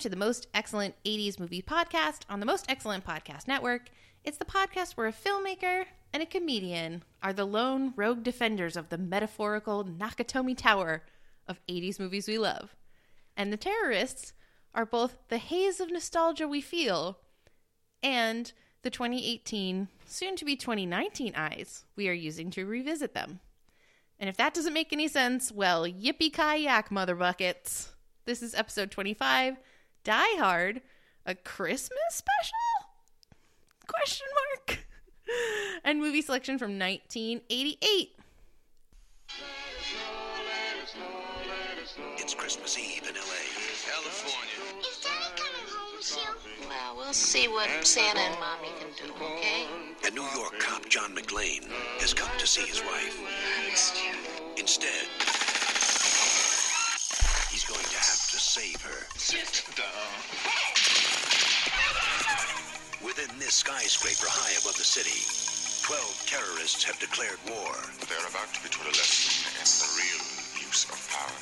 to the Most Excellent 80s Movie Podcast on the Most Excellent Podcast Network. It's the podcast where a filmmaker and a comedian are the lone rogue defenders of the metaphorical Nakatomi Tower of 80s movies we love. And the terrorists are both the haze of nostalgia we feel and the 2018, soon to be 2019 eyes we are using to revisit them. And if that doesn't make any sense, well, yippee kayak, mother buckets. This is episode 25, Die Hard, a Christmas special? Question mark. and movie selection from 1988. It's Christmas Eve in L.A. California. Is Daddy coming home soon? Well, we'll see what Santa and Mommy can do, okay? And New York cop John McClane has come to see his wife. I missed you. Instead, save her. Sit down. Within this skyscraper high above the city, 12 terrorists have declared war. They're about to be taught a lesson in the real use of power.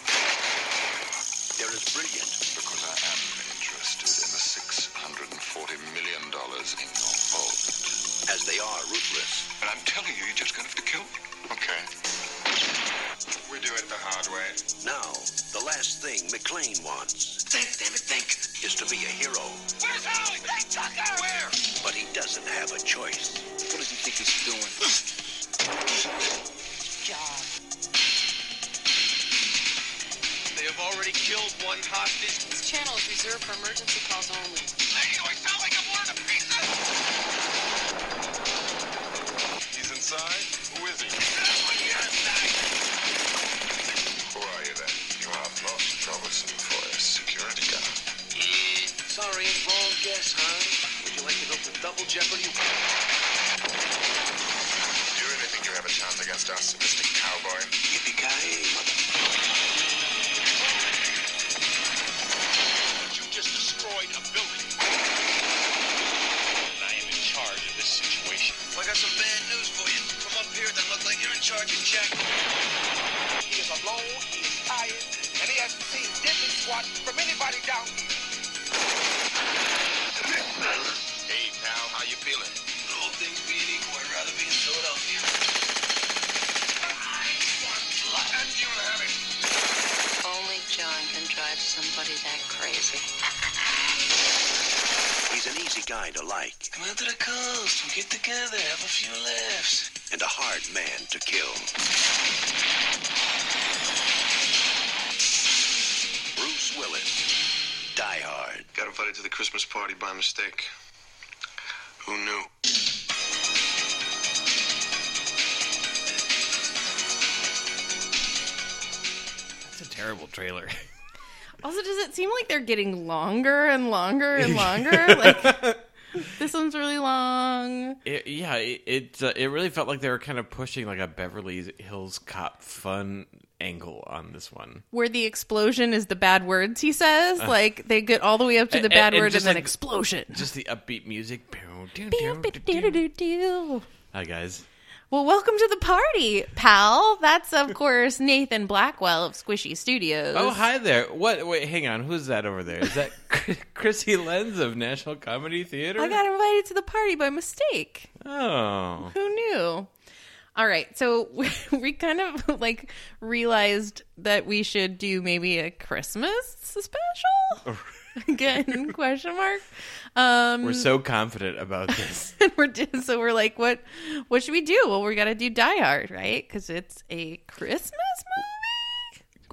They're as brilliant Because I am interested in the $640 million in your vault. as they are ruthless. And I'm telling you, you're just going to have to kill me. Okay. We do it the hard way. Now, the last thing McClane wants Think, damn it, think. is to be a hero, Where's Holly? Hey, Tucker! Where? but he doesn't have a choice. What does he think he's doing? They have already killed one hostage. This channel is reserved for emergency calls only. Lady, jeopardy? Do you really think you have a chance against us, Mr. Cowboy? Yippee-ki-yay, mother. You just destroyed a building. And I am in charge of this situation. I got some bad news for you. From up here, that look like you're in charge of Jack. He is alone, he is tired, and he hasn't seen Dippin' Squat from anybody down guy to like Come out to the coast, we'll get together, have a few laughs. and a hard man to kill. Bruce Willis, Die Hard. Got invited to the Christmas party by mistake. Who knew? That's a terrible trailer. Also, does it seem like they're getting longer and longer and longer? like, this one's really long. It, yeah, it it, uh, it really felt like they were kind of pushing like a Beverly Hills Cop fun angle on this one. Where the explosion is the bad words he says. like, they get all the way up to the and- bad and word and then like- explosion. Just the upbeat music. Hi guys. Well, welcome to the party, pal. That's, of course, Nathan Blackwell of Squishy Studios. Oh, hi there. What? Wait, hang on. Who's that over there? Is that Chrissy Lenz of National Comedy Theater? I got invited to the party by mistake. Oh, Who knew? All right, so we, we kind of like realized that we should do maybe a Christmas special again? Question mark. Um, we're so confident about this. and we're do- so we're like, what what should we do? Well, we got to do Die Hard, right? Because it's a Christmas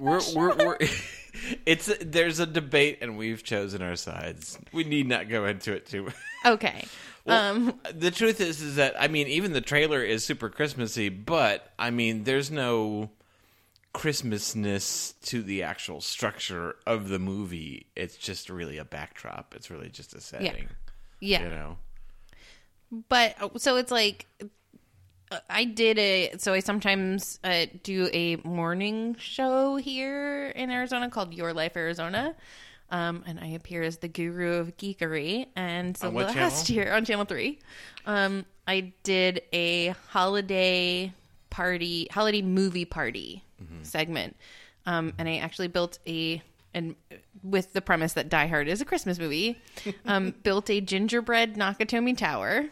movie. we're we're, we're it's there's a debate and we've chosen our sides. We need not go into it too. much. Okay. Well, um, the truth is, is that I mean, even the trailer is super Christmassy, but I mean, there's no Christmasness to the actual structure of the movie. It's just really a backdrop. It's really just a setting. yeah. You know. but uh, so it's like uh, I did a so I sometimes uh, do a morning show here in Arizona called Your Life Arizona. Um, and I appear as the guru of geekery. And so last channel? year on Channel Three, um, I did a holiday party, holiday movie party segment, um, and I actually built a and with the premise that Die Hard is a Christmas movie, um, built a gingerbread Nakatomi Tower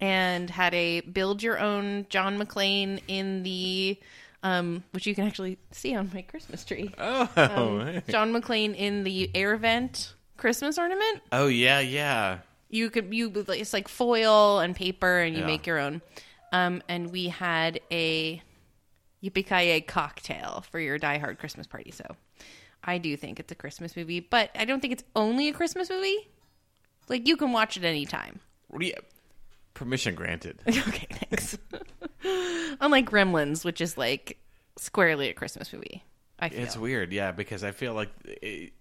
and had a build your own John McClane in the um, which you can actually see on my Christmas tree. Oh, Um, John McClane in the air vent Christmas ornament. oh yeah, yeah. You could you it's like foil and paper, and you Yeah. make your own. Um, and we had a yippee cocktail for your Die Hard Christmas party. So I do think it's a Christmas movie, but I don't think it's only a Christmas movie. Like you can watch it anytime. You? Permission granted. okay, thanks. Unlike Gremlins, which is like squarely a Christmas movie. I feel. It's weird, yeah, because I feel like it,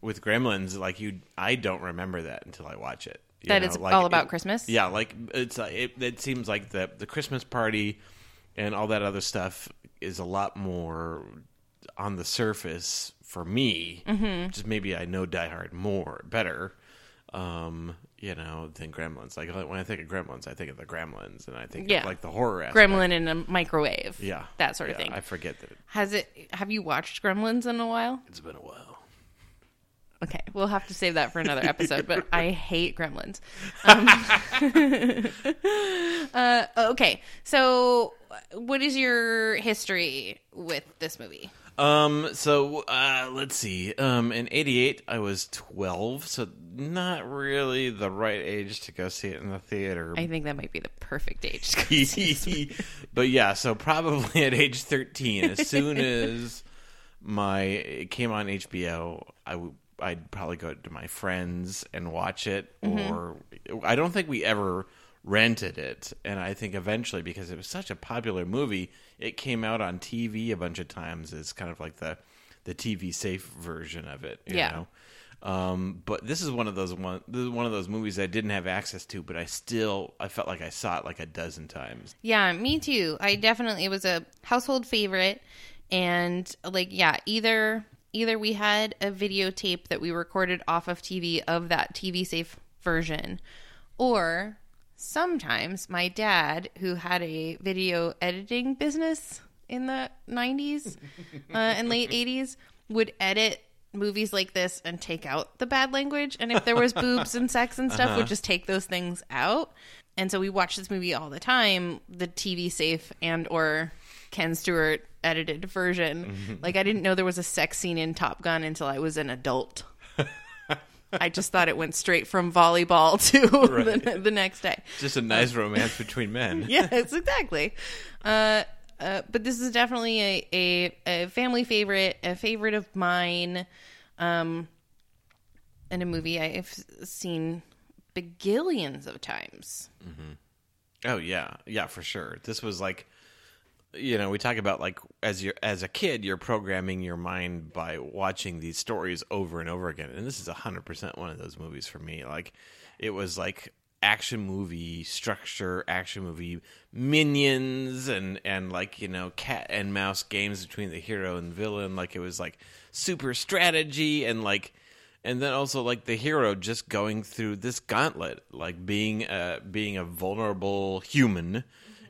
with Gremlins, like you, I don't remember that until I watch it. you That know, it's like, all about it- Christmas? Yeah, like it's uh, it, it seems like the the Christmas party and all that other stuff is a lot more on the surface for me. Mm-hmm. Just maybe I know Die Hard more better. Um, you know, than Gremlins. Like when I think of Gremlins, I think of the Gremlins, and I think Yeah. of like the horror aspect. Gremlin in a microwave. yeah, that sort of thing. I forget that Has it? Have you watched Gremlins in a while? it's been a while. Okay, we'll have to save that for another episode. but I hate Gremlins. Um, uh, okay, so what is your history with this movie? Um, so uh, let's see. Um, in '88, I was 12, so not really the right age to go see it in the theater. I think that might be the perfect age. to go but yeah, so probably at age 13, as soon as my it came on HBO, I I'd probably go to my friends and watch it, or I don't think we ever rented it, and I think eventually because it was such a popular movie, it came out on TV a bunch of times as kind of like the the TV safe version of it. You Yeah. Know? Um, but this is one of those one this is one of those movies I didn't have access to, but I still I felt like I saw it like a dozen times. Yeah, me too. I definitely it was a household favorite and like yeah, either either we had a videotape that we recorded off of TV of that TV safe version or sometimes my dad who had a video editing business in the 90s uh, and late 80s would edit movies like this and take out the bad language. And if there was boobs and sex and stuff would just take those things out. And so we watched this movie all the time the tv safe and or ken stewart edited version like i didn't know there was a sex scene in top gun until i was an adult i just thought it went straight from volleyball to the, the next day Just a nice romance between men. yes, exactly. Uh, uh, but this is definitely a, a, a family favorite, a favorite of mine, um, and a movie I've seen begillions of times. Oh yeah, yeah, for sure. This was like, you know, we talk about like as you as a kid, you're programming your mind by watching these stories over and over again, and this is hundred percent one of those movies for me. Like, it was like action movie structure, action movie minions, and and like you know cat and mouse games between the hero and villain. Like it was like super strategy and like and then also like the hero just going through this gauntlet like being a being a vulnerable human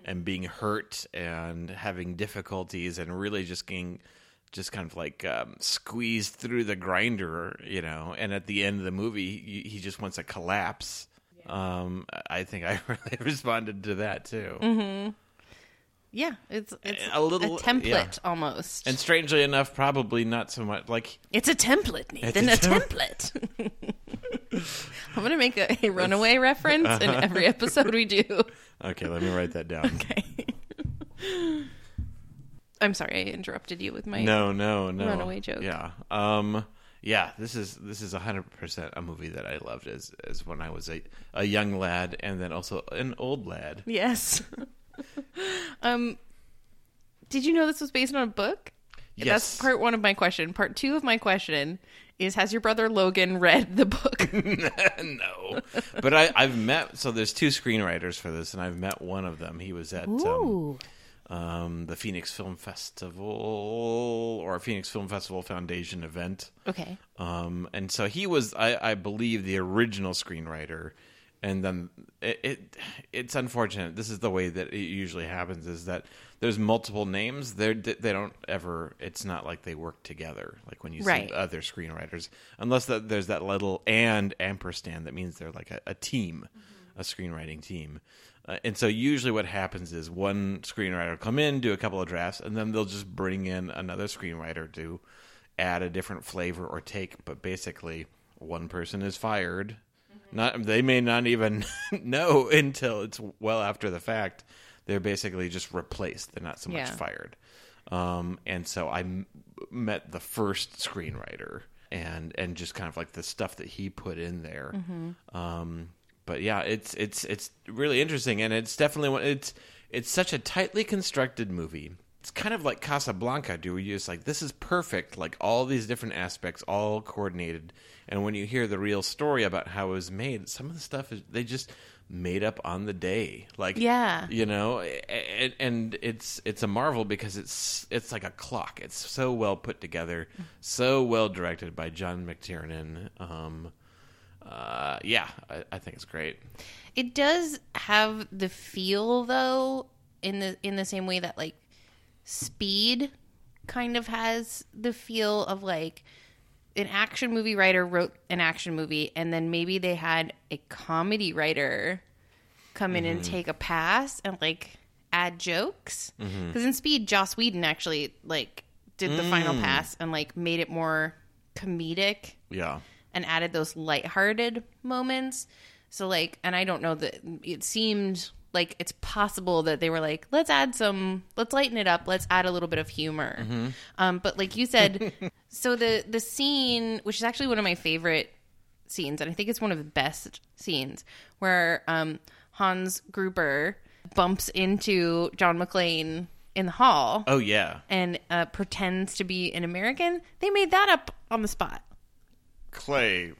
and being hurt and having difficulties and really just getting just kind of like um, squeezed through the grinder you know and at the end of the movie he, he just wants to collapse um, i think i really responded to that too Yeah, it's it's A little- a template yeah. almost. and strangely enough probably not so much like it's a template, Nathan. A a template. I'm gonna make a, a runaway reference in every episode we do. Okay let me write that down Okay. I'm sorry I interrupted you with my no no no runaway joke. yeah um yeah this is this is 100% a movie that i loved as as when i was a, a young lad and then also an old lad Yes. um, did you know this was based on a book? Yes. That's part one of my question. Part two of my question is: Has your brother Logan read the book? no but i i've met so there's two screenwriters for this and i've met one of them he was at um, um the phoenix film festival or phoenix film festival foundation event Okay. Um, and so he was, I, I believe, the original screenwriter, and then it, it it's unfortunate. This is the way that it usually happens: is that there's multiple names. They they don't ever. It's not like they work together. Like when you Right. see other screenwriters, unless that there's that little and ampersand that means they're like a, a team, a screenwriting team. Uh, and so usually what happens is one screenwriter will come in, do a couple of drafts, and then they'll just bring in another screenwriter to add a different flavor or take. But basically, one person is fired. Not they may not even know until it's well after the fact. They're basically just replaced. They're not so much Yeah. fired. Um, and so I m- met the first screenwriter and and just kind of like the stuff that he put in there. Um, but yeah, it's it's it's really interesting, and it's definitely one. It's it's such a tightly constructed movie. It's kind of like Casablanca, do you just like this is perfect, like all these different aspects, all coordinated. And when you hear the real story about how it was made, some of the stuff is they just made up on the day, like Yeah. you know, and, and it's it's a marvel because it's it's like a clock. It's so well put together, so well directed by John McTiernan. Um, uh, yeah, I, I think it's great. It does have the feel though in the in the same way that like Speed kind of has the feel of like an action movie writer wrote an action movie and then maybe they had a comedy writer come in and mm-hmm. take a pass and like add jokes. Mm-hmm. Because in speed joss whedon actually like did the final mm. pass and like made it more comedic Yeah, and added those lighthearted moments. So like, and I don't know that it seemed like it's possible that they were like, let's add some, let's lighten it up, let's add a little bit of humor. Um, but like you said, so the the scene, which is actually one of my favorite scenes, and I think it's one of the best scenes, where um, Hans Gruber bumps into John McClane in the hall oh yeah, and uh, pretends to be an American. They made that up on the spot. Clay,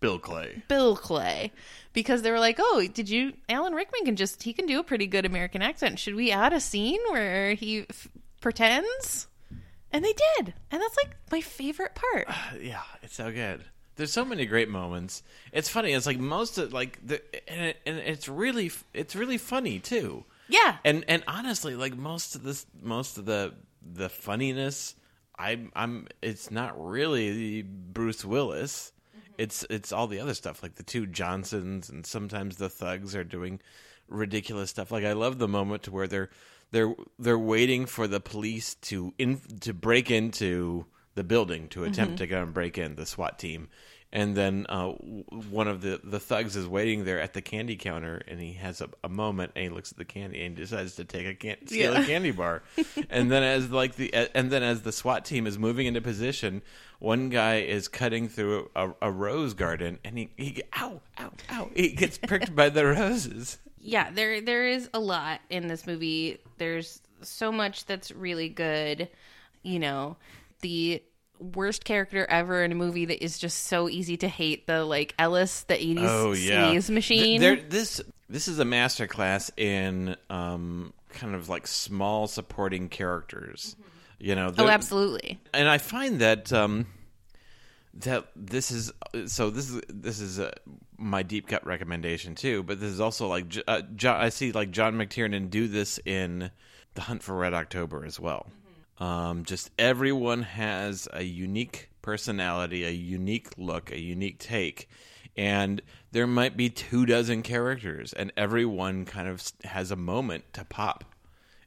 Bill Clay. Bill Clay because they were like, "Oh, did you Alan Rickman can just he can do a pretty good American accent. Should we add a scene where he f- pretends?" And they did. And that's like my favorite part. yeah, it's so good. There's so many great moments. It's funny. It's like most of like the and, it, and it's really it's really funny too. Yeah. And and honestly, like most of this, most of the the funniness, I'm I'm. It's not really Bruce Willis. It's it's all the other stuff, like the two Johnsons, and sometimes the thugs are doing ridiculous stuff. Like I love the moment to where they're they're they're waiting for the police to in to break into the building to attempt mm-hmm. to go and break in the SWAT team. And then uh, one of the, the thugs is waiting there at the candy counter, and he has a, a moment, and he looks at the candy and decides to take a can- steal a candy bar. and then as like the and then as the SWAT team is moving into position, one guy is cutting through a, a rose garden, and he, he ow ow ow he gets pricked by the roses. yeah, there there is a lot in this movie. There's so much that's really good. You know, the worst character ever in a movie that is just so easy to hate. The like Ellis, the '80s Oh yeah, sleaze machine. Th- there- this this is a masterclass in um, kind of like small supporting characters. You know, oh, absolutely. and I find that um, that this is so this is this is uh, my deep cut recommendation too. But this is also like uh, John, I see like John McTiernan do this in The Hunt for Red October as well. Um, just everyone has a unique personality, a unique look, a unique take, and there might be two dozen characters, and everyone kind of has a moment to pop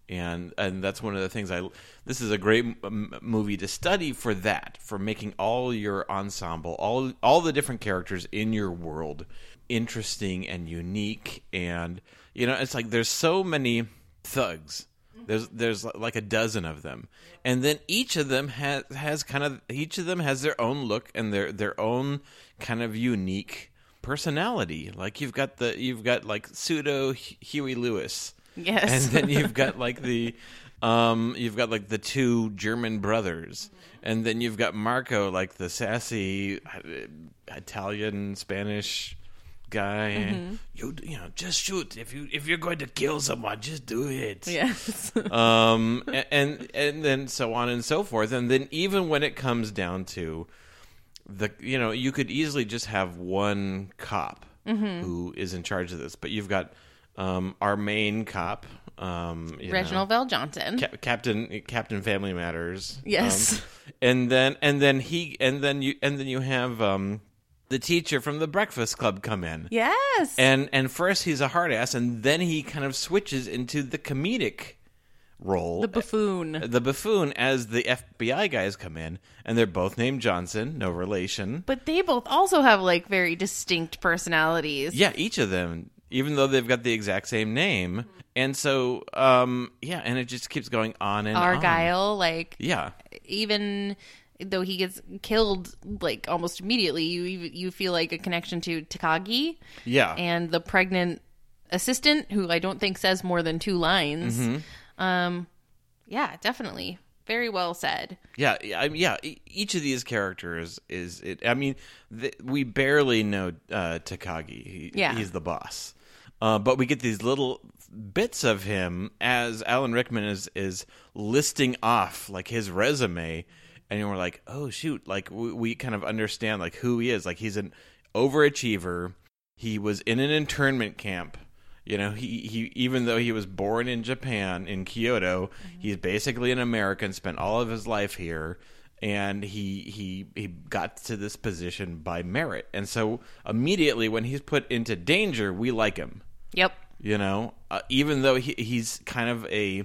and and that's one of the things I. This is a great m- movie to study for that, for making all your ensemble, all all the different characters in your world interesting and unique, and you know, it's like there's so many thugs. There's there's like a dozen of them, and then each of them has has kind of each of them has their own look and their their own kind of unique personality. Like you've got the you've got like pseudo Huey Lewis Yes. and then you've got like the um you've got like the two german brothers and then you've got marco like the sassy uh, italian spanish guy Mm-hmm. you you know just shoot if you if you're going to kill someone just do it yes. um and and then so on and so forth and then even when it comes down to the you know you could easily just have one cop Mm-hmm. who is in charge of this. But you've got um, our main cop, um, you know, Reginald VelJohnson. Ca- Captain Captain Family Matters. Yes. Um, and then and then he and then you and then you have um, the teacher from the Breakfast Club come in. yes. And and first he's a hard ass, and then he kind of switches into the comedic role. the buffoon. the buffoon as the FBI guys come in, and they're both named Johnson, no relation. But they both also have like very distinct personalities. Yeah, each of them, even though they've got the exact same name. And so, um, yeah, and it just keeps going on and on. Argyle, like Yeah. even though he gets killed like almost immediately, you you feel like a connection to Takagi Yeah. and the pregnant assistant, who I don't think says more than two lines. Mm-hmm. Um, yeah, definitely, very well said. Yeah, yeah, I mean, yeah. Each of these characters is. It, I mean, th- we barely know uh, Takagi. He, Yeah. he's the boss, uh, but we get these little bits of him as Alan Rickman is is listing off like his resume, and we're like, oh shoot! Like we, we kind of understand like who he is. Like he's an overachiever. He was in an internment camp. You know, he, he even though he was born in Japan in Kyoto, he's basically an American. Spent all of his life here, and he he he got to this position by merit. And so immediately when he's put into danger, we like him. Yep. You know, uh, even though he, he's kind of a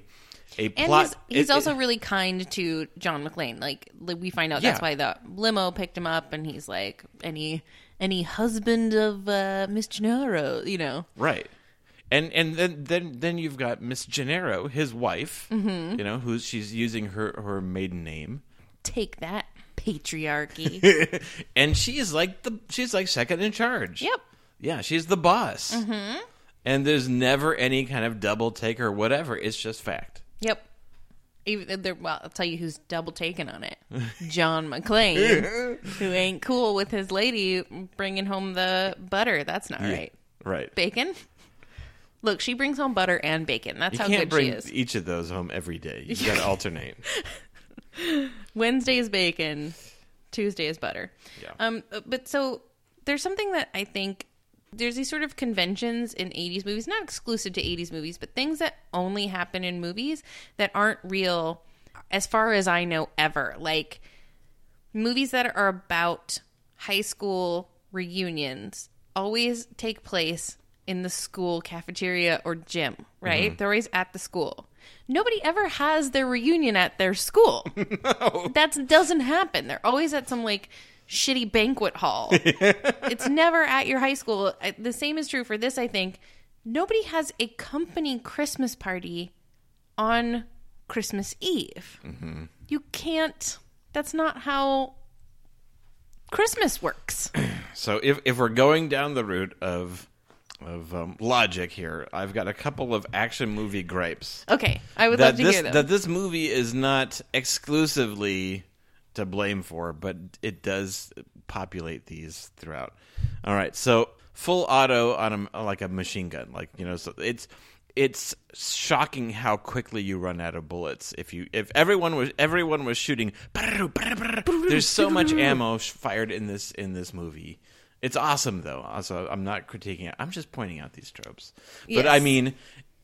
a And plot. he's, he's it- also it- really kind to John McClane. Like, we find out that's Yeah. why the limo picked him up, and he's like any any husband of uh, Miss Gennaro, you know. Right. And and then then then you've got Miss Gennaro, his wife, Mm-hmm. you know, who's she's using her her maiden name. Take that patriarchy. and she's like the she's like second in charge. Yep. Yeah, she's the boss. Mm-hmm. And there's never any kind of double take or whatever. It's just fact. Yep. Even there, well, I'll tell you who's double taken on it. John McClane, who ain't cool with his lady bringing home the butter. That's not right. Right. Bacon. Look, she brings home butter and bacon. That's You how can't good bring she is. each of those home every day. You got to alternate. Wednesday is bacon, Tuesday is butter. Yeah. Um, but so there's something that I think there's these sort of conventions in 80s movies, not exclusive to 80s movies, but things that only happen in movies that aren't real, as far as I know, ever. Like movies that are about high school reunions always take place in the school cafeteria or gym, right? Mm-hmm. They're always at the school. Nobody ever has their reunion at their school. That doesn't happen. They're always at some like shitty banquet hall. it's never at your high school. The same is true for this, I think. Nobody has a company Christmas party on Christmas Eve. You can't. That's not how Christmas works. So if if we're going down the route of of um, logic here, I've got a couple of action movie gripes. Okay, I would love to this hear them. that this movie is not exclusively to blame for, but it does populate these throughout. All right, so full auto on a like a machine gun, like you know, so it's it's shocking how quickly you run out of bullets. If you if everyone was everyone was shooting, there's so much ammo fired in this in this movie. It's awesome though. Also, I'm not critiquing it. I'm just pointing out these tropes. But I mean,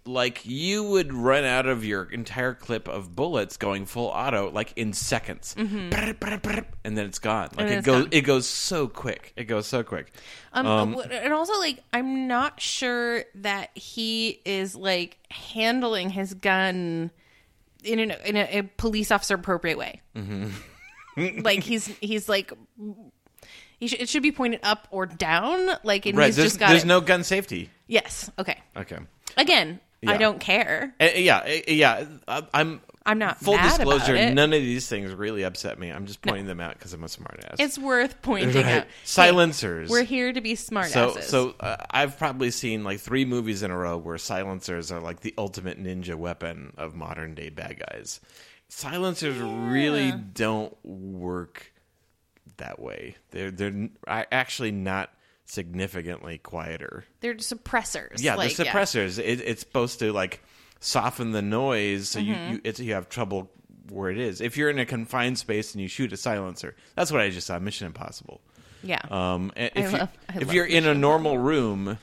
like you would run out of your entire clip of bullets going full auto like in seconds, and then it's gone. Like it goes, gone. it goes so quick. It goes so quick. Um, and also like I'm not sure that he is like handling his gun in an, in a, a police officer appropriate way. Mm-hmm. like he's he's like he sh- it should be pointed up or down. Like and Right? he's There's, just got there's it- no gun safety. yes. Okay. Okay. Again, I don't care. Uh, yeah, uh, yeah. I- I'm. I'm not Full disclosure: none of these things really upset me. I'm just pointing them out because I'm a smartass. It's worth pointing Right. out. Hey, Silencers. we're here to be so smartasses. so uh, I've probably seen like three movies in a row where silencers are like the ultimate ninja weapon of modern day bad guys. Silencers really don't work that way. They're they're actually not significantly quieter. they're suppressors. Yeah, like, they're suppressors. It, it's supposed to like soften the noise so Mm-hmm. you you, it's, you have trouble where it is. If you're in a confined space and you shoot a silencer, that's what I just saw. Mission Impossible. Yeah. Um, if, you, love- I if you're the in a normal room,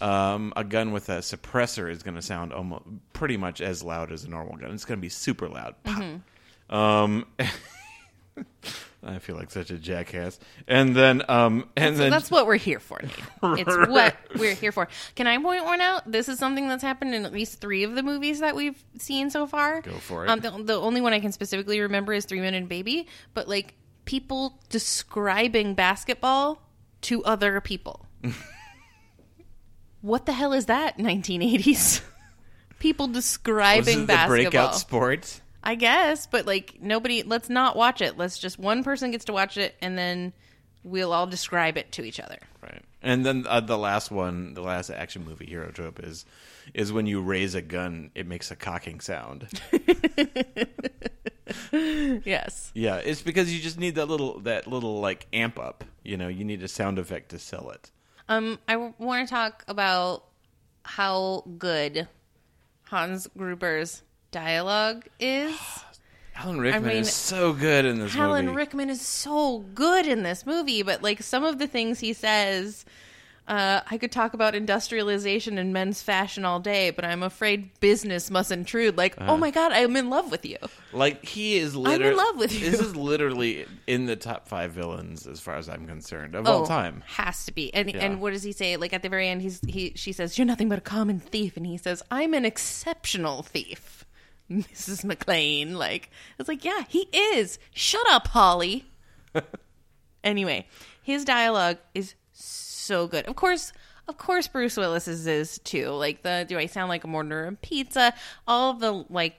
um, a gun with a suppressor is going to sound almost pretty much as loud as a normal gun. It's going to be super loud. Mm-hmm. Um, I feel like such a jackass. And then, um, and So then that's what we're here for. Nate. It's what we're here for. Can I point one out? This is something that's happened in at least three of the movies that we've seen so far. Go for it. Um, the, the only one I can specifically remember is Three Men and Baby, but like people describing basketball to other people. what the hell is that? 1980s. people was describing basketball. breakout sport? I guess, but like nobody. Let's not watch it. Let's just one person gets to watch it, and then we'll all describe it to each other. Right. And then uh, the last one, the last action movie hero trope is is when you raise a gun, it makes a cocking sound. Yes. yeah, it's because you just need that little that little like amp up. You know, you need a sound effect to sell it. Um, I want to talk about how good Hans Gruber's dialogue is. Alan Rickman mean, is so good in this Alan movie. Rickman is so good in this movie, but like some of the things he says, uh, I could talk about industrialization and men's fashion all day, but I'm afraid business must intrude. Like, Uh-huh. oh my god, I'm in love with you. like he is I'm in literally love with you. This is literally in the top five villains as far as I'm concerned of oh, all time. has to be. And Yeah. and what does he say? Like at the very end, he's he she says, "You're nothing but a common thief," and he says, "I'm an exceptional thief." Mrs. McClane, like it's like, yeah, he is. Shut up, Holly. anyway, his dialogue is so good. Of course, of course, Bruce Willis's is too. Like the "Do I sound like I'm ordering pizza?" All of the like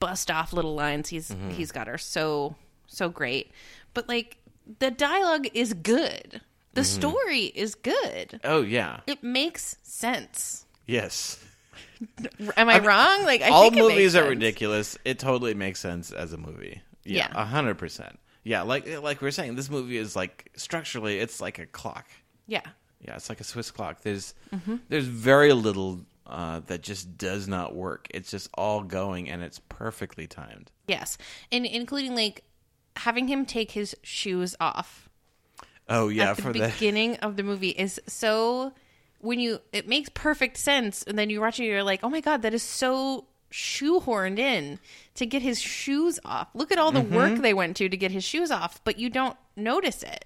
bust off little lines he's Mm-hmm. he's got are so so great. But like the dialogue is good. The Mm-hmm. story is good. Oh yeah, It makes sense. yes. Am I, wrong? Like I all movies are ridiculous. It totally makes sense as a movie. Yeah, a hundred percent. Yeah, like like we are saying, this movie is like structurally, it's like a clock. Yeah. Yeah, it's like a Swiss clock. There's Mm-hmm. there's very little uh, that just does not work. It's just all going and it's perfectly timed. Yes. And including like having him take his shoes off Oh yeah, at the beginning of the movie is so when you it makes perfect sense. And then you watch it you're like oh my god that is so shoehorned in to get his shoes off. Look at all the work mm-hmm. they went to to get his shoes off but you don't notice it.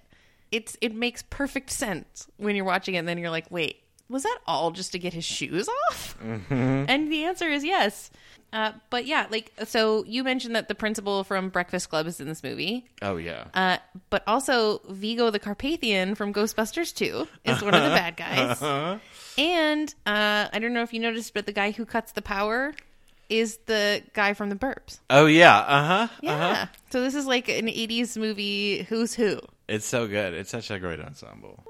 It's it makes perfect sense when you're watching it and then you're like wait was that all just to get his shoes off and the answer is yes uh, but yeah like so you mentioned that the principal from breakfast club is in this movie oh yeah. uh, but also Vigo the Carpathian from Ghostbusters 2 is one of the bad guys. And uh, I don't know if you noticed, but the guy who cuts the power is the guy from the Burbs. oh yeah. Uh huh. Yeah. Uh-huh. So this is like an 80s movie who's who. It's so good. It's such a great ensemble.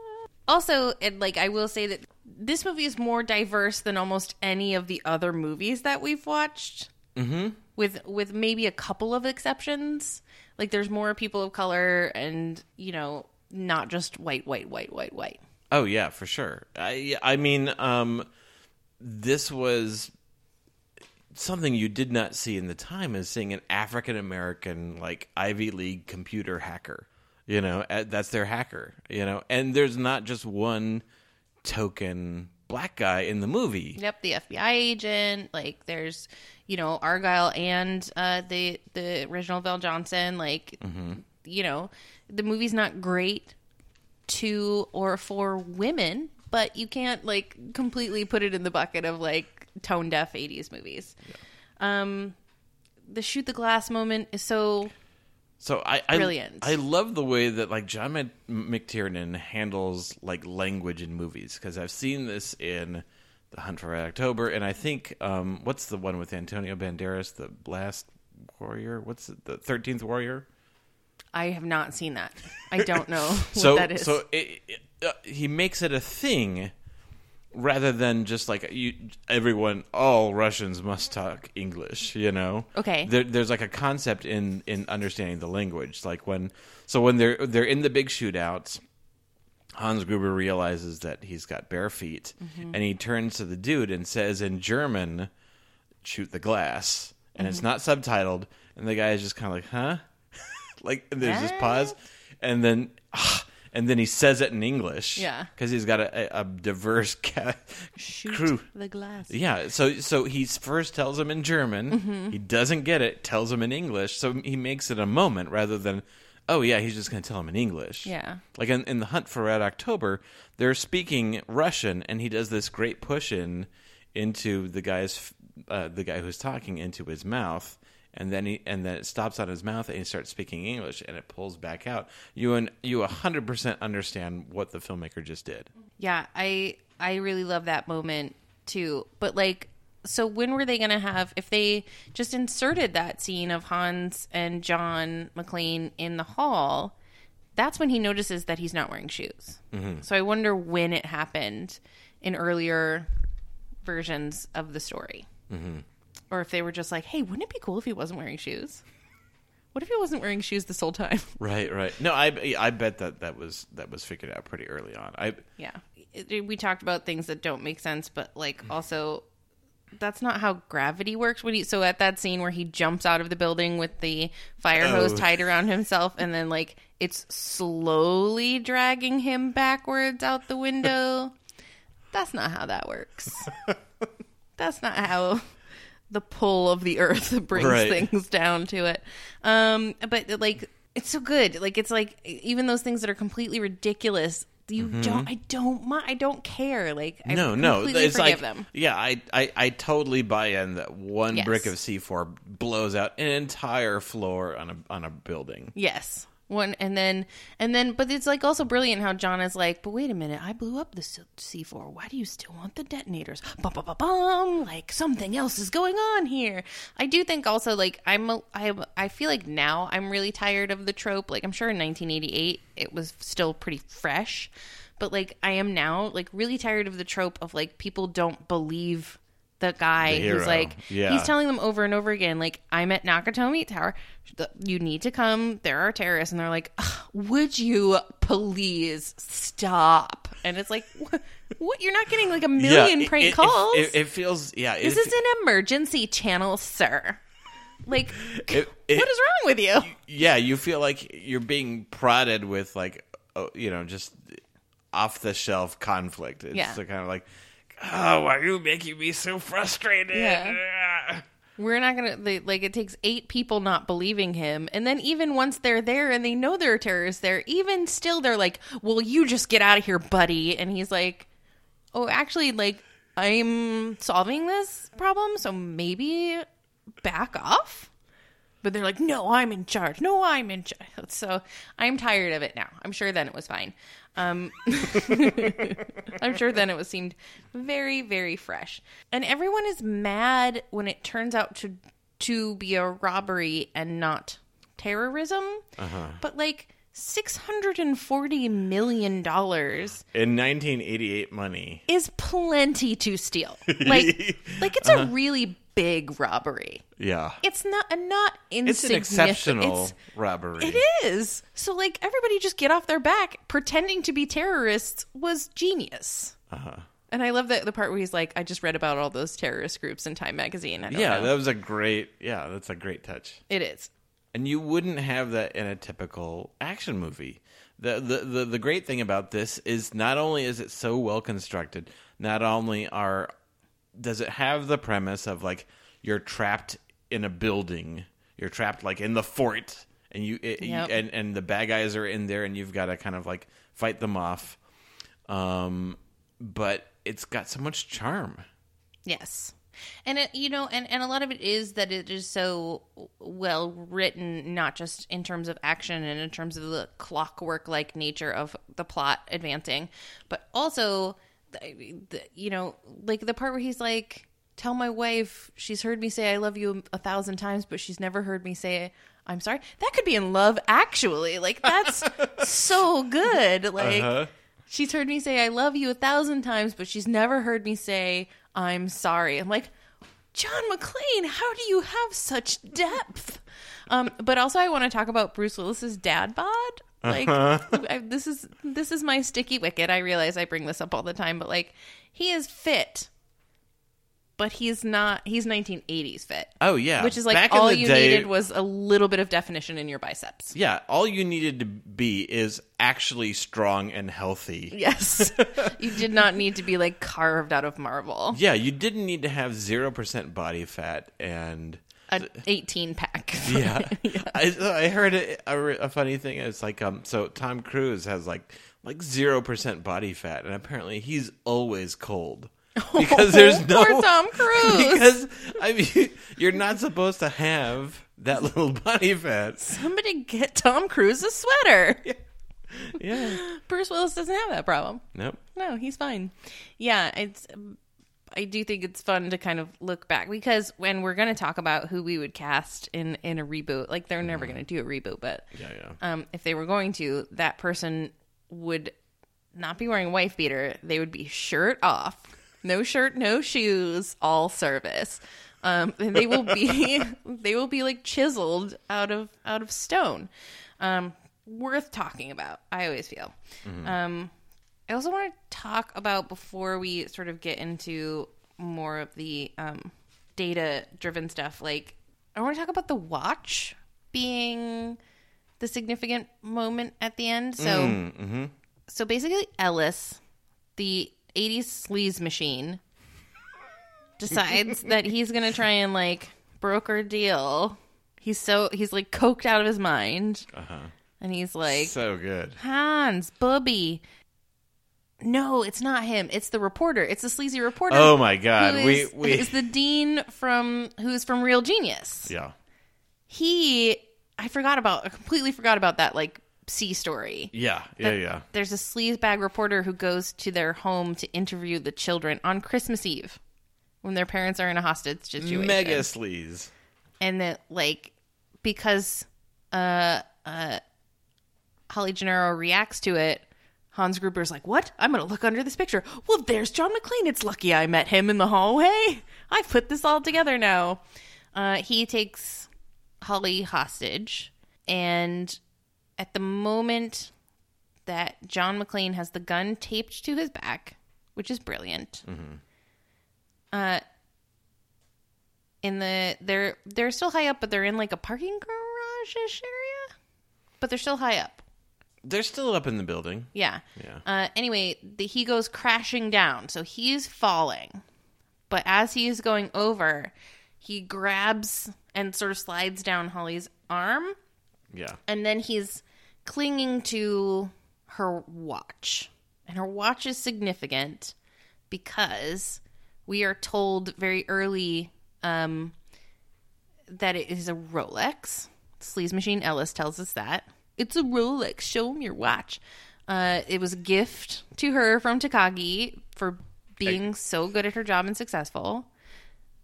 Also, and like I will say that this movie is more diverse than almost any of the other movies that we've watched. Mm-hmm. With with maybe a couple of exceptions, like there's more people of color, and you know, not just white, white, white, white, white. Oh yeah, for sure. I I mean, um, this was something you did not see in the time is seeing an African American like Ivy League computer hacker. You know, that's their hacker. You know, and there's not just one token black guy in the movie. Yep, the FBI agent. Like there's, you know, Argyle and uh, the the original VelJohnson. Like, you know, the movie's not great to or for women, but you can't like completely put it in the bucket of like tone deaf '80s movies. Um, the shoot the glass moment is so So I, I Brilliant. I love the way that like John Mc- McTiernan handles like language in movies because I've seen this in The Hunt for Red October and I think um, what's the one with Antonio Banderas, the Last Warrior? What's it, the Thirteenth Warrior? I have not seen that. I don't know what so that is. so it, it, uh, he makes it a thing rather than just like you everyone all Russians must talk English, you know. Okay. There, there's like a concept in in understanding the language, like when so when they're they're in the big shootouts. Hans Gruber realizes that he's got bare feet, Mm-hmm. and he turns to the dude and says in German, "Shoot the glass," and it's not subtitled, and the guy is just kind of like, "Huh?" like there's this pause, and then ah, and then he says it in English. Yeah. because he's got a, a, diverse ca- crew. the glass. Yeah, so so he first tells him in German. Mm-hmm. He doesn't get it. Tells him in English. So he makes it a moment rather than, oh yeah, he's just going to tell him in English. Yeah. Like in, in the Hunt for Red October, they're speaking Russian, and he does this great push in into the guy's uh, the guy who's talking into his mouth. And then he, and then it stops on his mouth, and he starts speaking English, and it pulls back out. You and you a hundred percent understand what the filmmaker just did. Yeah, I I really love that moment too. But like so when were they going to have if they just inserted that scene of Hans and John McClane in the hall, that's when he notices that he's not wearing shoes. Mm-hmm. So I wonder when it happened in earlier versions of the story. Mm-hmm. Or if they were just like, "Hey, wouldn't it be cool if he wasn't wearing shoes?" What if he wasn't wearing shoes this whole time? Right, right. No, I I bet that that was that was figured out pretty early on. I Yeah. We talked about things that don't make sense, but like mm. also that's not how gravity works. When he so at that scene where he jumps out of the building with the fire oh. hose Oh. tied around himself and then like it's slowly dragging him backwards out the window. that's not how that works. that's not how the pull of the earth brings Right. things down to it. Um, but like it's so good. Like it's like even those things that are completely ridiculous. You don't. I don't. I don't care. Like I Mm-hmm. no, no. It's like them. yeah, I, I I totally buy in that one Yes. brick of C four blows out an entire floor on a on a building. Yes. One and then and then, but it's like also brilliant how John is like, but wait a minute, I blew up the C four. Why do you still want the detonators? Bum bum bum bum. Like something else is going on here. I do think also like I'm I feel like now I'm really tired of the trope. Like I'm sure in 1988 it was still pretty fresh, but like I am now like really tired of the trope of like people don't believe the guy The who's like Yeah. he's telling them over and over again like i'm at nakatomi tower you need to come there are terrorists and they're like would you please stop and it's like what, you're not getting like a million it- prank it, it- calls It, it feels yeah. this it, is an emergency channel sir like It- it- what is wrong with you yeah. You feel like you're being prodded with like oh, you know just off the shelf conflict. It's Yeah. kind of like. Oh, why are you making me so frustrated? Yeah. Ah. we're not gonna they, like it takes eight people not believing him and then even once they're there and they know there are terrorists there even still they're like well you just get out of here buddy and he's like oh actually like i'm solving this problem so maybe back off but they're like no i'm in charge no i'm in charge so i'm tired of it now i'm sure then it was fine um I'm sure then it was seemed very, very fresh. And everyone is mad when it turns out to to be a robbery and not terrorism. But like six hundred and forty million dollars In 1988 money, is plenty to steal. Like, like it's a really big robbery. yeah, It's not a not it's an exceptional it's- robbery. it is. So like everybody just get off their back. Pretending to be terrorists was genius. Uh-huh. And I love that the part where he's like, "I just read about all those terrorist groups in Time magazine." Yeah, know. that was a great. Yeah, that's a great touch. it is. and you wouldn't have that in a typical action movie. The, the the the great thing about this is not only is it so well constructed, not only are does it have the premise of like you're trapped in a building, you're trapped like in the fort, and you it, Yep. and and the bad guys are in there, and you've got to kind of like fight them off. Um, but it's got so much charm. Yes. And it, you know, and, and a lot of it is that it is so well written, not just in terms of action and in terms of the clockwork like nature of the plot advancing, but also, you know, like the part where he's like, "Tell my wife she's heard me say I love you a thousand times, but she's never heard me say I'm sorry." That could be in Love Actually. Like that's so good. Like. She's heard me say I love you a thousand times, but she's never heard me say I'm sorry. I'm like, John McClane, how do you have such depth? Um, but also, I want to talk about Bruce Willis's dad bod. Like, uh-huh. I, this is this is my sticky wicket. I realize I bring this up all the time, but like, he is fit but he's not. He's 1980s fit. Oh yeah, which is like Back all you day- needed was a little bit of definition in your biceps. Yeah, all you needed to be is actually strong and healthy. Yes, you did not need to be like carved out of marble. Yeah, you didn't need to have zero percent body fat and A 18 pack. yeah. I, I heard a, a, a funny thing. It's like um, so Tom Cruise has like like zero percent body fat, and apparently he's always cold because there's no Poor Tom Cruise. because I mean you're not supposed to have that little body fat. Somebody get Tom Cruise a sweater. Yeah. Bruce Willis doesn't have that problem. Nope. No, he's fine. Yeah, it's. I do think it's fun to kind of look back because when we're going to talk about who we would cast in in a reboot, like they're never going to do a reboot, but Yeah, yeah. um, if they were going to, that person would not be wearing a wife beater. They would be shirt off, no shirt, no shoes, all service. Um, and they will be they will be like chiseled out of out of stone. Um, worth talking about. I always feel. Um, I also want to talk about before we sort of get into more of the um, data driven stuff. Like, I want to talk about the watch being the significant moment at the end. So, mm, mm-hmm. so basically, Ellis, the '80s sleaze machine, decides that he's gonna try and like broker a deal. He's so he's like coked out of his mind, uh-huh. and he's like, So good. Hans, Bubby. No, it's not him. It's the reporter. It's the sleazy reporter. Oh my God, who we- is- we- is the dean from who's from Real Genius. Yeah. He, I forgot about. I completely forgot about that. Like C story. Yeah. Yeah. That Yeah. There's a sleazebag reporter who goes to their home to interview the children on Christmas Eve when their parents are in a hostage situation Mega sleaze. and that like because uh uh Holly Gennaro reacts to it, Hans Gruber's like, "What? I'm gonna look under this picture. Well, there's John McClane. It's lucky I met him in the hallway. I've put this all together now." Uh, he takes Holly hostage, and at the moment that John McClane has the gun taped to his back, which is brilliant. Uh, in the they're they're still high up, but they're in like a parking garage-ish area, but they're still high up. They're still up in the building. Yeah. Yeah. Uh, anyway, the, he goes crashing down, so he's falling. But as he is going over, he grabs and sort of slides down Holly's arm, Yeah. and then he's clinging to her watch. And her watch is significant because we are told very early um, that it is a Rolex. Sleaze Machine Ellis tells us that. It's a Rolex. Show him your watch. Uh, it was a gift to her from Takagi for being so good at her job and successful.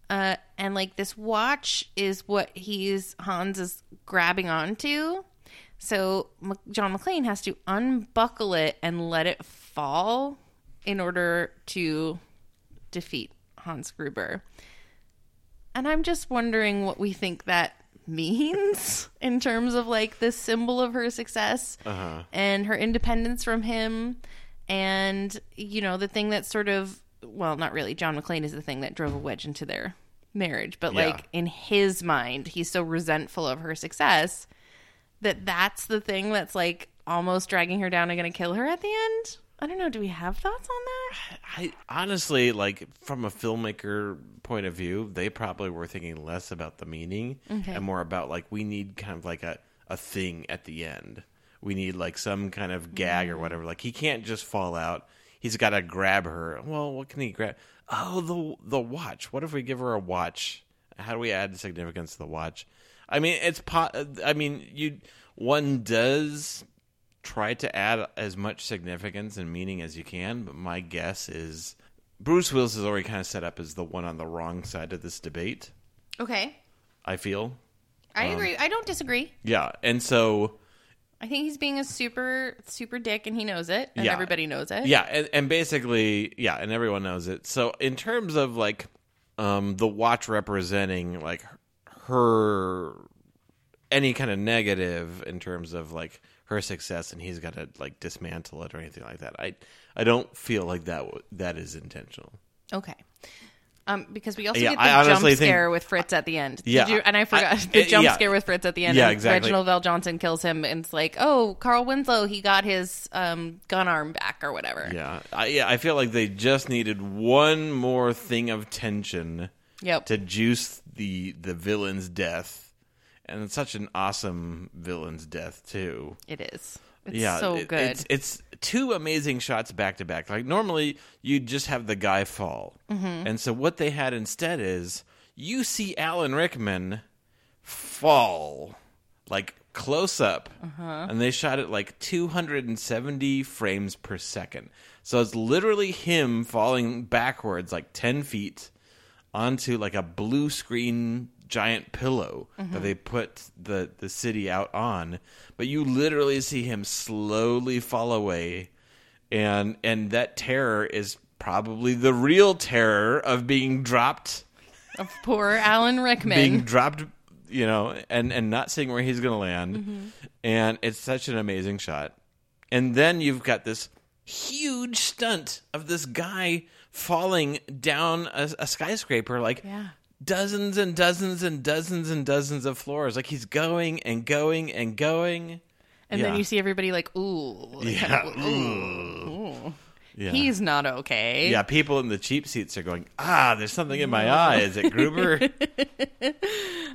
Uh, and like this watch is what he's Hans is grabbing onto. So M- John McClane has to unbuckle it and let it fall in order to defeat Hans Gruber. And I'm just wondering what we think that means in terms of like this symbol of her success uh-huh. and her independence from him. And, you know, the thing that sort of, well, not really. John McClane is the thing that drove a wedge into their marriage. But, Yeah. like, in his mind, he's so resentful of her success that that's the thing that's like almost dragging her down and going to kill her at the end. I don't know. Do we have thoughts on that? I honestly like from a filmmaker point of view, they probably were thinking less about the meaning and more about like we need kind of like a, a thing at the end. We need like some kind of gag or mm. whatever. Like he can't just fall out. He's got to grab her. Well, what can he grab? Oh, the the watch. What if we give her a watch? How do we add significance to the watch? I mean, it's po- I mean, you one does try to add as much significance and meaning as you can, but my guess is Bruce Willis is already kind of set up as the one on the wrong side of this debate. Okay. I feel, I agree. I don't disagree. yeah, and so I think he's being a super, super dick and he knows it and Yeah. everybody knows it. yeah, and, and basically, yeah, and everyone knows it. So in terms of like um, the watch representing like her any kind of negative in terms of like her success, and he's got to like dismantle it or anything like that. I I don't feel like that that is intentional. Okay. Um, because we also Yeah, get the I jump honestly think- scare with Fritz at the end. Yeah, Did you, and I forgot I- the jump yeah. scare with Fritz at the end. Yeah, exactly. Reginald VelJohnson kills him, and it's like, oh, Carl Winslow, he got his um, gun arm back or whatever. Yeah, I, yeah, I feel like they just needed one more thing of tension Yep. to juice the the villain's death, and it's such an awesome villain's death too. It is. It's yeah, so it- good. It's, it's two amazing shots back to back. Like normally you'd just have the guy fall, Mm-hmm. and so what they had instead is you see Alan Rickman fall like close up, Uh-huh. and they shot it like 270 frames per second. So it's literally him falling backwards like 10 feet onto like a blue screen giant pillow Mm-hmm. that they put the the city out on but you literally see him slowly fall away and and that terror is probably the real terror of being dropped of poor Alan Rickman. being dropped you know and and not seeing where he's going to land Mm-hmm. and it's such an amazing shot and then you've got this huge stunt of this guy falling down a, a skyscraper like Yeah. Dozens and dozens and dozens and dozens of floors. Like he's going and going and going. And then you see everybody like, ooh, yeah. kind of, ooh. yeah. He's not okay. yeah people in the cheap seats are going ah there's something in my eye. Is it gruber?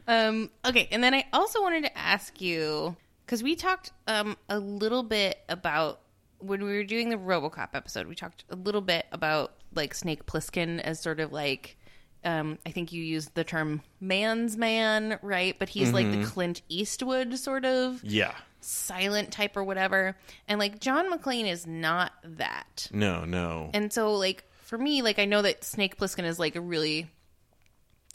Um, okay, and then I also wanted to ask you because we talked um, a little bit about when we were doing the RoboCop episode. We talked a little bit about like Snake Plissken as sort of like um, I think you used the term man's man, right? But he's like the Clint Eastwood sort of yeah silent type or whatever. And like John McClane is not that. no no And so, like, for me, like, I know that Snake Plissken is like a really